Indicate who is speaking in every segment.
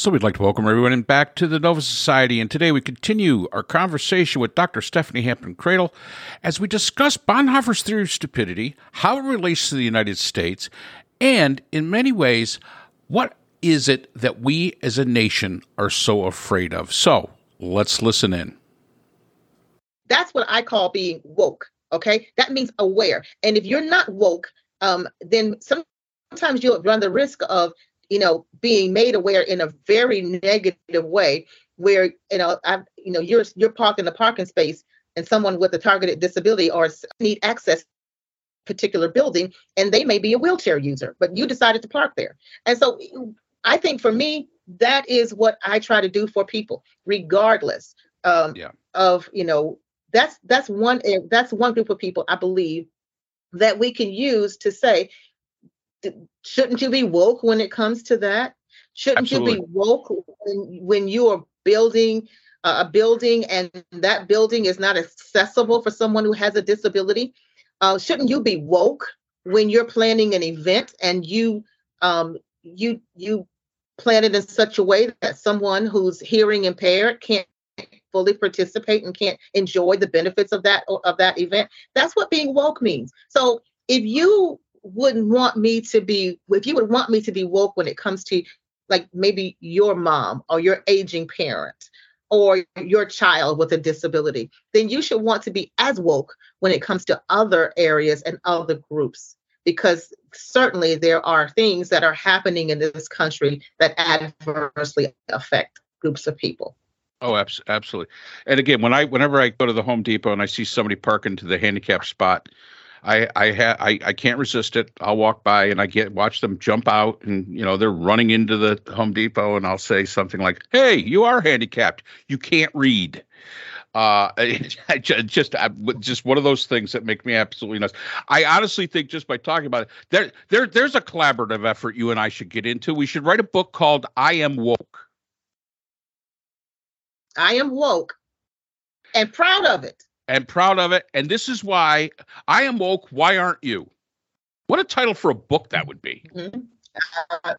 Speaker 1: So we'd like to welcome everyone back to the Nova Society, and today we continue our conversation with Dr. Stephanie Hampton Credel as we discuss Bonhoeffer's theory of stupidity, how it relates to the United States, and in many ways, what is it that we as a nation are so afraid of? So let's listen in.
Speaker 2: That's what I call being woke. Okay, that means aware. And if you're not woke, um, then sometimes you'll run the risk of you know, being made aware in a very negative way where, you know, I, you know, you're, you're parked in a parking space and someone with a targeted disability or need access particular building and they may be a wheelchair user, but you decided to park there. And so I think for me, that is what I try to do for people, regardless um, yeah. of, you know, that's that's one that's one group of people I believe that we can use to say shouldn't you be woke when it comes to that? Shouldn't Absolutely. you be woke when, when you are building uh, a building and that building is not accessible for someone who has a disability? Uh, shouldn't you be woke when you're planning an event and you um, you you plan it in such a way that someone who's hearing impaired can't fully participate and can't enjoy the benefits of that of that event? That's what being woke means. So if you wouldn't want me to be if you would want me to be woke when it comes to like maybe your mom or your aging parent or your child with a disability then you should want to be as woke when it comes to other areas and other groups because certainly there are things that are happening in this country that adversely affect groups of people
Speaker 1: Oh, absolutely. And again, when I whenever I go to the Home Depot and I see somebody parking to the handicap spot, I I ha- I I can't resist it. I'll walk by and I get watch them jump out and you know they're running into the Home Depot and I'll say something like, "Hey, you are handicapped. You can't read." Uh, just just one of those things that make me absolutely nuts. I honestly think just by talking about it, there there there's a collaborative effort you and I should get into. We should write a book called "I Am Woke."
Speaker 2: I am woke and proud of it
Speaker 1: and proud of it. And this is why I am woke. Why aren't you? What a title for a book that would be. Mm-hmm.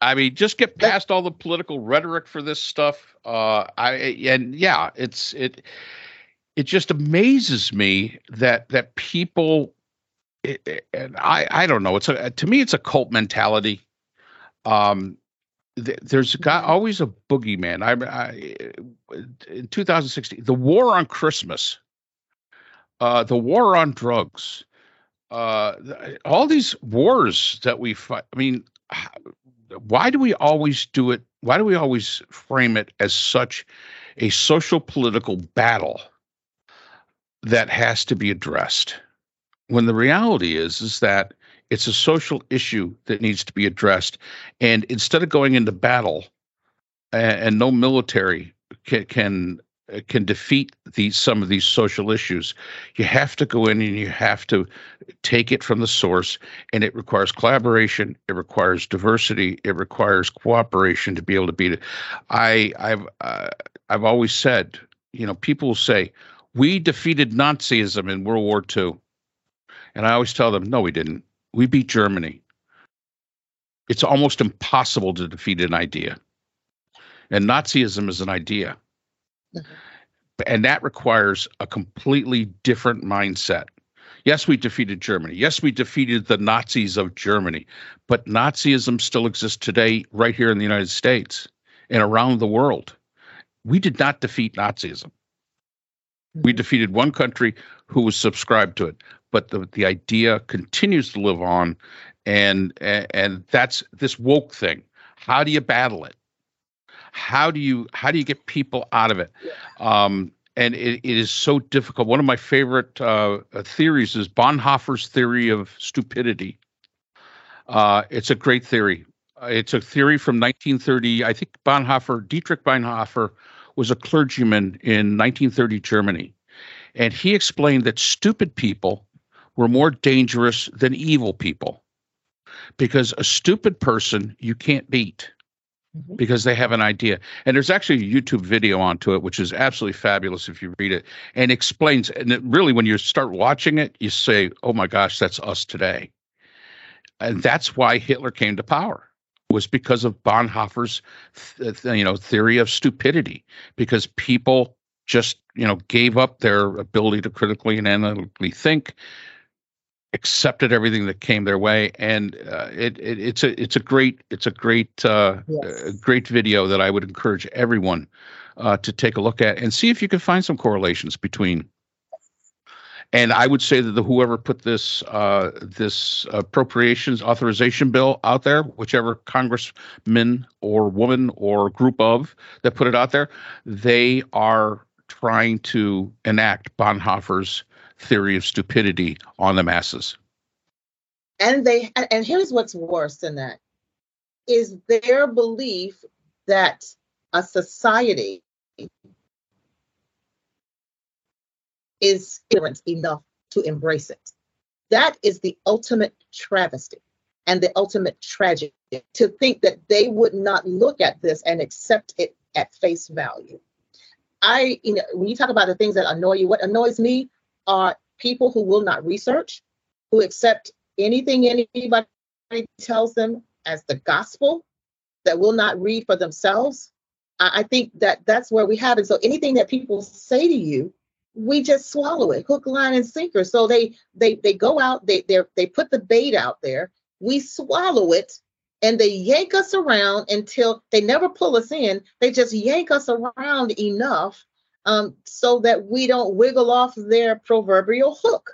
Speaker 1: I mean, just get past all the political rhetoric for this stuff. Uh, I and yeah, it's it. It just amazes me that that people, it, and I I don't know. It's a to me it's a cult mentality. Um, there's got mm-hmm. always a boogeyman. I, I in 2016, the war on Christmas, uh, the war on drugs, uh, all these wars that we fight. I mean, why do we always do it? Why do we always frame it as such a social political battle that has to be addressed? When the reality is, is that it's a social issue that needs to be addressed. And instead of going into battle, and, and no military can, can can defeat these some of these social issues you have to go in and you have to take it from the source and it requires collaboration it requires diversity it requires cooperation to be able to beat it i i've uh, i've always said you know people say we defeated nazism in world war ii and i always tell them no we didn't we beat Germany. It's almost impossible to defeat an idea. And Nazism is an idea. Mm-hmm. And that requires a completely different mindset. Yes, we defeated Germany. Yes, we defeated the Nazis of Germany. But Nazism still exists today, right here in the United States and around the world. We did not defeat Nazism. We mm-hmm. defeated one country who was subscribed to it but the the idea continues to live on, and and that's this woke thing. How do you battle it? How do you how do you get people out of it? Um, and it, it is so difficult. One of my favorite uh, theories is Bonhoeffer's theory of stupidity. Uh, it's a great theory. It's a theory from 1930. I think Bonhoeffer, Dietrich Bonhoeffer, was a clergyman in 1930 Germany. And he explained that stupid people were more dangerous than evil people because a stupid person you can't beat mm-hmm. because they have an idea. And there's actually a YouTube video onto it, which is absolutely fabulous if you read it and explains. And it really, when you start watching it, you say, oh my gosh, that's us today. And that's why Hitler came to power. was because of Bonhoeffer's, th- you know, theory of stupidity, because people just, you know, gave up their ability to critically and analytically think, accepted everything that came their way, and uh, it, it, it's a it's a great it's a great uh, yes. great video that I would encourage everyone uh, to take a look at and see if you can find some correlations between and I would say that the whoever put this uh, this appropriations authorization bill out there, whichever congressman or woman or group of that put it out there, they are trying to enact Bonhoeffer's theory of stupidity on the masses.
Speaker 2: And they and here's what's worse than that is their belief that a society is ignorant enough to embrace it. That is the ultimate travesty and the ultimate tragedy to think that they would not look at this and accept it at face value. I, you know, when you talk about the things that annoy you, what annoys me are people who will not research, who accept anything anybody tells them as the gospel, that will not read for themselves. I, I think that that's where we have it. So anything that people say to you, we just swallow it hook line and sinker so they they they go out they they they put the bait out there we swallow it and they yank us around until they never pull us in. They just yank us around enough um, so that we don't wiggle off their proverbial hook.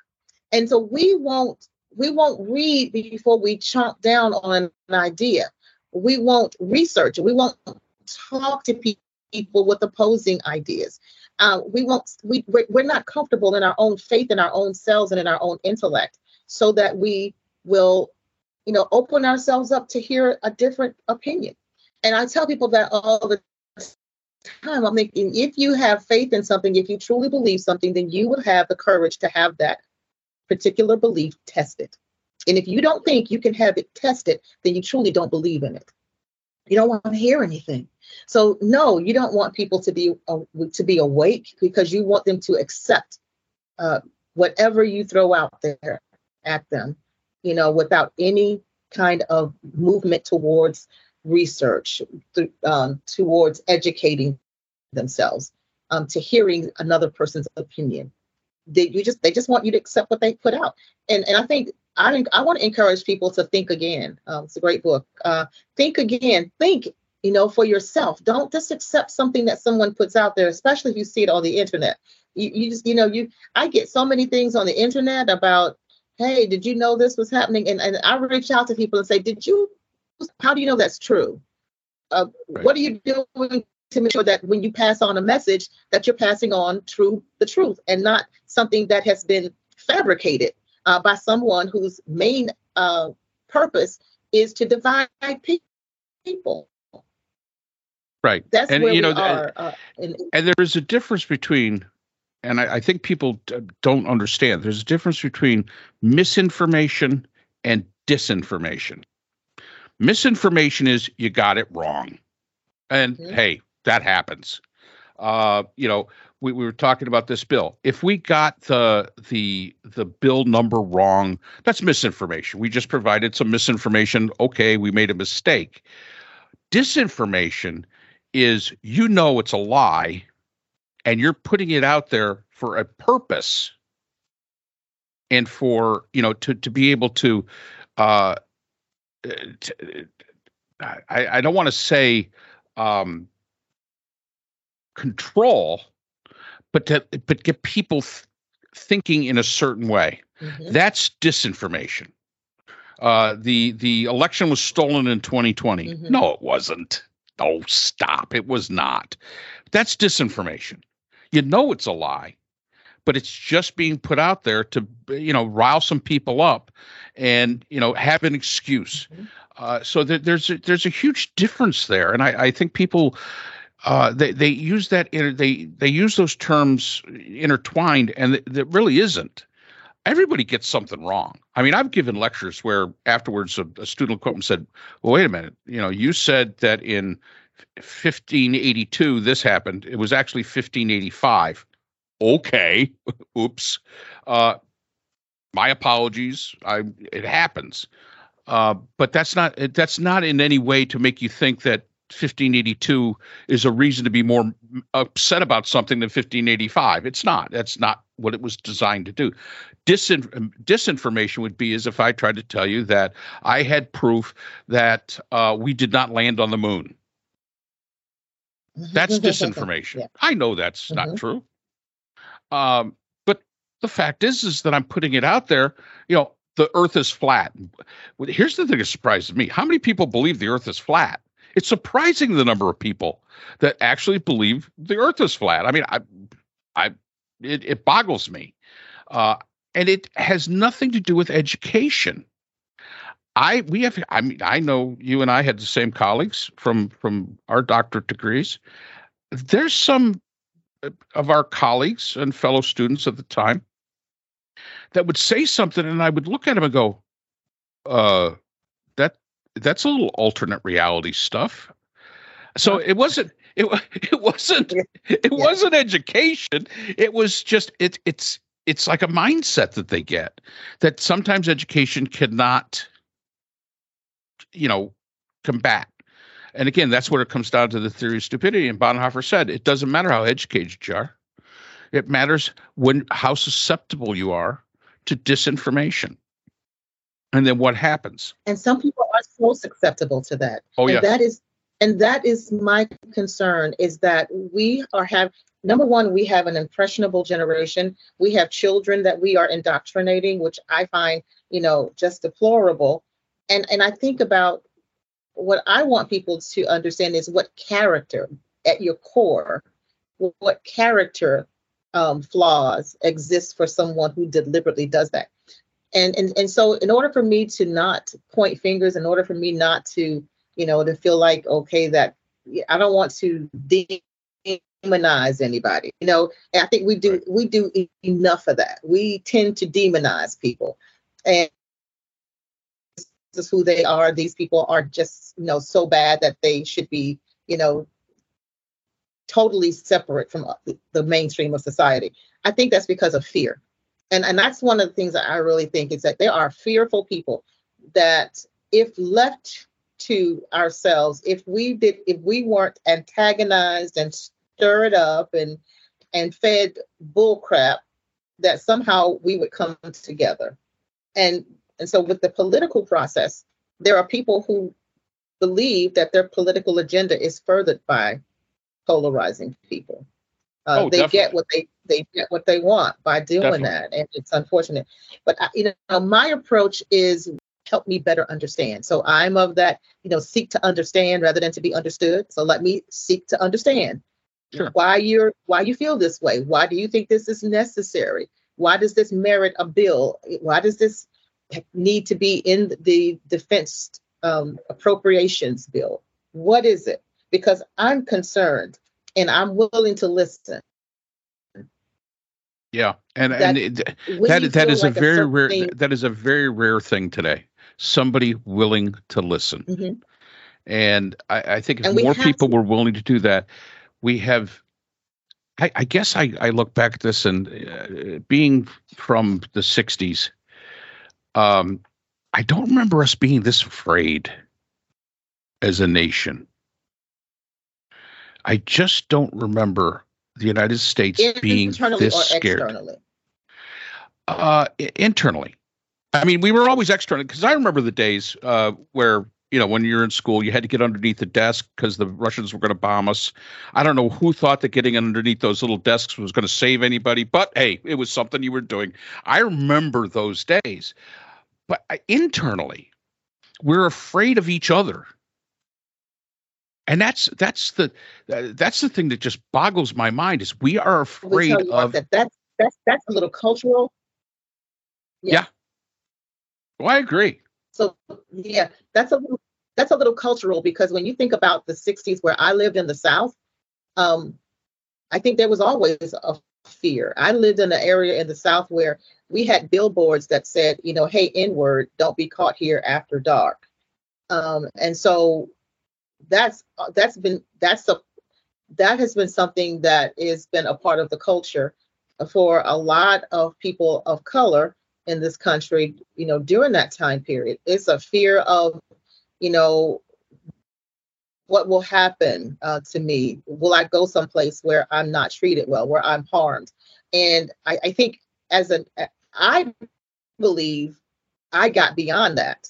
Speaker 2: And so we won't we won't read before we chomp down on an idea. We won't research. We won't talk to people with opposing ideas. Uh, we won't we we're not comfortable in our own faith in our own selves and in our own intellect so that we will you know open ourselves up to hear a different opinion. And i tell people that all the time. I'm thinking if you have faith in something if you truly believe something then you will have the courage to have that particular belief tested. And if you don't think you can have it tested then you truly don't believe in it. You don't want to hear anything. So no, you don't want people to be uh, to be awake because you want them to accept uh, whatever you throw out there at them, you know, without any kind of movement towards research, th- um, towards educating themselves, um, to hearing another person's opinion. They you just they just want you to accept what they put out, and and I think I I want to encourage people to think again. Um, it's a great book. Uh, think again. Think you know, for yourself. Don't just accept something that someone puts out there, especially if you see it on the internet. You, you just, you know, you I get so many things on the internet about, hey, did you know this was happening? And and I reach out to people and say, did you? How do you know that's true? Uh, right. What are you doing to make sure that when you pass on a message, that you're passing on true the truth and not something that has been fabricated uh, by someone whose main uh, purpose is to divide people.
Speaker 1: Right.
Speaker 2: That's and, where you know, are.
Speaker 1: Uh, and there is a difference between, and I, I think people d- don't understand. There's a difference between misinformation and disinformation. Misinformation is you got it wrong, and mm-hmm. hey, that happens. Uh, you know, we, we were talking about this bill. If we got the the the bill number wrong, that's misinformation. We just provided some misinformation. Okay, we made a mistake. Disinformation is you know it's a lie and you're putting it out there for a purpose and for you know to to be able to uh to, I, I don't want to say um control but to but get people th- thinking in a certain way mm-hmm. that's disinformation uh the the election was stolen in 2020 mm-hmm. no it wasn't Oh, stop. It was not. That's disinformation. You know it's a lie, but it's just being put out there to, you know, rile some people up and, you know, have an excuse. Mm-hmm. Uh, so that there's a, there's a huge difference there. And I, I think people, uh, they, they use that, they, they use those terms intertwined and that really isn't everybody gets something wrong. I mean, I've given lectures where afterwards a, a student will come and said, "Well, wait a minute. You know, you said that in 1582 this happened. It was actually 1585." Okay, oops. Uh, my apologies. I it happens. Uh, but that's not that's not in any way to make you think that 1582 is a reason to be more upset about something than 1585. It's not. That's not what it was designed to do. Disin- disinformation would be as if I tried to tell you that I had proof that uh, we did not land on the moon. That's disinformation. yeah. I know that's mm-hmm. not true. Um, but the fact is, is that I'm putting it out there. You know, the Earth is flat. Here's the thing that surprises me: how many people believe the Earth is flat? It's surprising the number of people that actually believe the Earth is flat. I mean, I, I, it, it boggles me, uh, and it has nothing to do with education. I we have I mean I know you and I had the same colleagues from from our doctorate degrees. There's some of our colleagues and fellow students at the time that would say something and I would look at him and go, uh that that's a little alternate reality stuff. So it wasn't it it wasn't it wasn't education. It was just it it's it's like a mindset that they get that sometimes education cannot you know, combat. And again, that's where it comes down to the theory of stupidity. And Bonhoeffer said, it doesn't matter how educated you are. It matters when how susceptible you are to disinformation. And then what happens?
Speaker 2: And some people are so susceptible to that.
Speaker 1: Oh, yeah.
Speaker 2: that is and that is my concern is that we are have number one we have an impressionable generation we have children that we are indoctrinating which i find you know just deplorable and and I think about what I want people to understand is what character at your core, what character um, flaws exist for someone who deliberately does that. And, and and so in order for me to not point fingers, in order for me not to, you know, to feel like, okay, that I don't want to demonize anybody. You know, and I think we do we do enough of that. We tend to demonize people. And is who they are. These people are just, you know, so bad that they should be, you know, totally separate from uh, the mainstream of society. I think that's because of fear. And and that's one of the things that I really think is that there are fearful people that if left to ourselves, if we did if we weren't antagonized and stirred up and and fed bullcrap, that somehow we would come together. And and so, with the political process, there are people who believe that their political agenda is furthered by polarizing people. Uh, oh, they definitely. get what they they get what they want by doing definitely. that, and it's unfortunate. But I, you know, my approach is help me better understand. So I'm of that, you know, seek to understand rather than to be understood. So let me seek to understand sure. why you're why you feel this way. Why do you think this is necessary? Why does this merit a bill? Why does this need to be in the defense um, appropriations bill? What is it? Because I'm concerned and I'm willing to listen.
Speaker 1: Yeah, and that, and it, that that is like a very rare thing, that is a very rare thing today. Somebody willing to listen, mm-hmm. and I, I, think if more people to. were willing to do that, we have. I, I guess I, I look back at this and uh, being from the '60s, um, I don't remember us being this afraid as a nation. I just don't remember the United States being this scared. Externally? Uh, internally. I mean, we were always externally because I remember the days uh, where you know when you're in school you had to get underneath the desk because the Russians were going to bomb us. I don't know who thought that getting underneath those little desks was going to save anybody, but hey, it was something you were doing. I remember those days but uh, internally we're afraid of each other. And that's that's the uh, that's the thing that just boggles my mind is we are afraid of
Speaker 2: that that's that's that's a little cultural.
Speaker 1: Yeah. yeah. Well i agree.
Speaker 2: So yeah that's a little that's a little cultural because when you think about the 60s where i lived in the south um i think there was always a fear i lived in an area in the south where we had billboards that said, you know, hey, N word, don't be caught here after dark. Um, and so that's that's been that's a that has been something that has been a part of the culture for a lot of people of color in this country, you know, during that time period. It's a fear of, you know, what will happen uh, to me? Will I go someplace where I'm not treated well, where I'm harmed? And I, I think as an, I believe I got beyond that.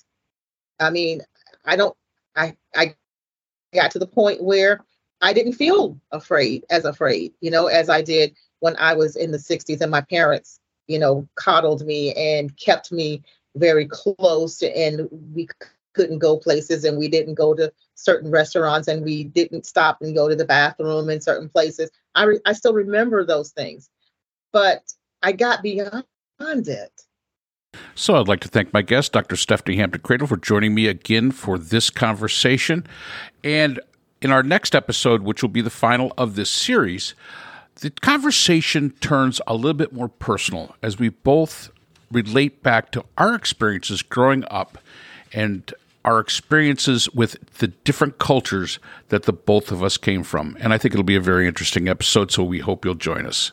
Speaker 2: I mean, I don't, I, I got to the point where I didn't feel afraid as afraid, you know, as I did when I was in the 60s and my parents, you know, coddled me and kept me very close and we couldn't go places and we didn't go to certain restaurants and we didn't stop and go to the bathroom in certain places. I, re- I still remember those things, but I got beyond it.
Speaker 1: So I'd like to thank my guest, Dr. Stephanie Hampton Credel, for joining me again for this conversation. And in our next episode, which will be the final of this series, the conversation turns a little bit more personal as we both relate back to our experiences growing up and our experiences with the different cultures that the both of us came from. And I think it'll be a very interesting episode, so we hope you'll join us.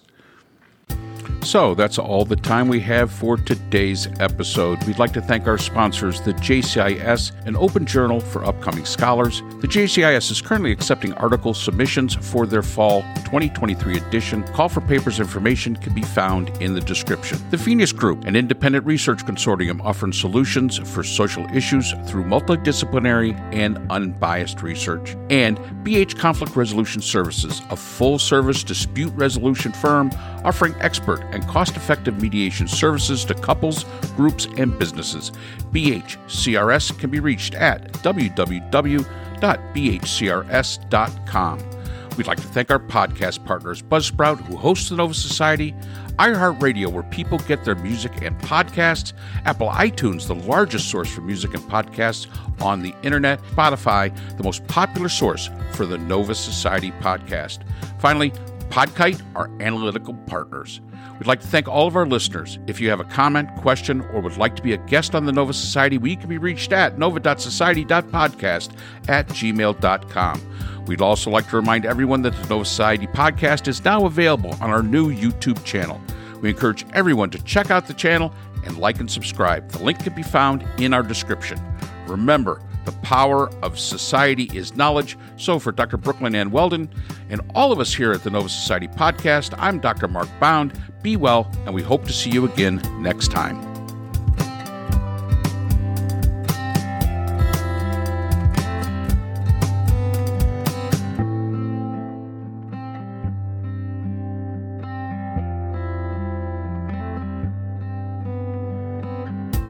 Speaker 1: So that's all the time we have for today's episode. We'd like to thank our sponsors, the JCIS, an open journal for upcoming scholars. The JCIS is currently accepting article submissions for their fall 2023 edition. Call for papers information can be found in the description. The Phineas Group, an independent research consortium offering solutions for social issues through multidisciplinary and unbiased research. And BH Conflict Resolution Services, a full service dispute resolution firm offering expert and cost effective mediation services to couples, groups, and businesses. BHCRS can be reached at www.bhcrs.com. We'd like to thank our podcast partners, Buzzsprout, who hosts the Nova Society, iHeartRadio, where people get their music and podcasts, Apple iTunes, the largest source for music and podcasts on the internet, Spotify, the most popular source for the Nova Society podcast. Finally, Podkite, our analytical partners. We'd like to thank all of our listeners. If you have a comment, question, or would like to be a guest on the Nova Society, we can be reached at nova.society.podcast at gmail.com. We'd also like to remind everyone that the Nova Society podcast is now available on our new YouTube channel. We encourage everyone to check out the channel and like and subscribe. The link can be found in our description. Remember, the power of society is knowledge. So, for Dr. Brooklyn Ann Weldon and all of us here at the Nova Society podcast, I'm Dr. Mark Bound. Be well, and we hope to see you again next time.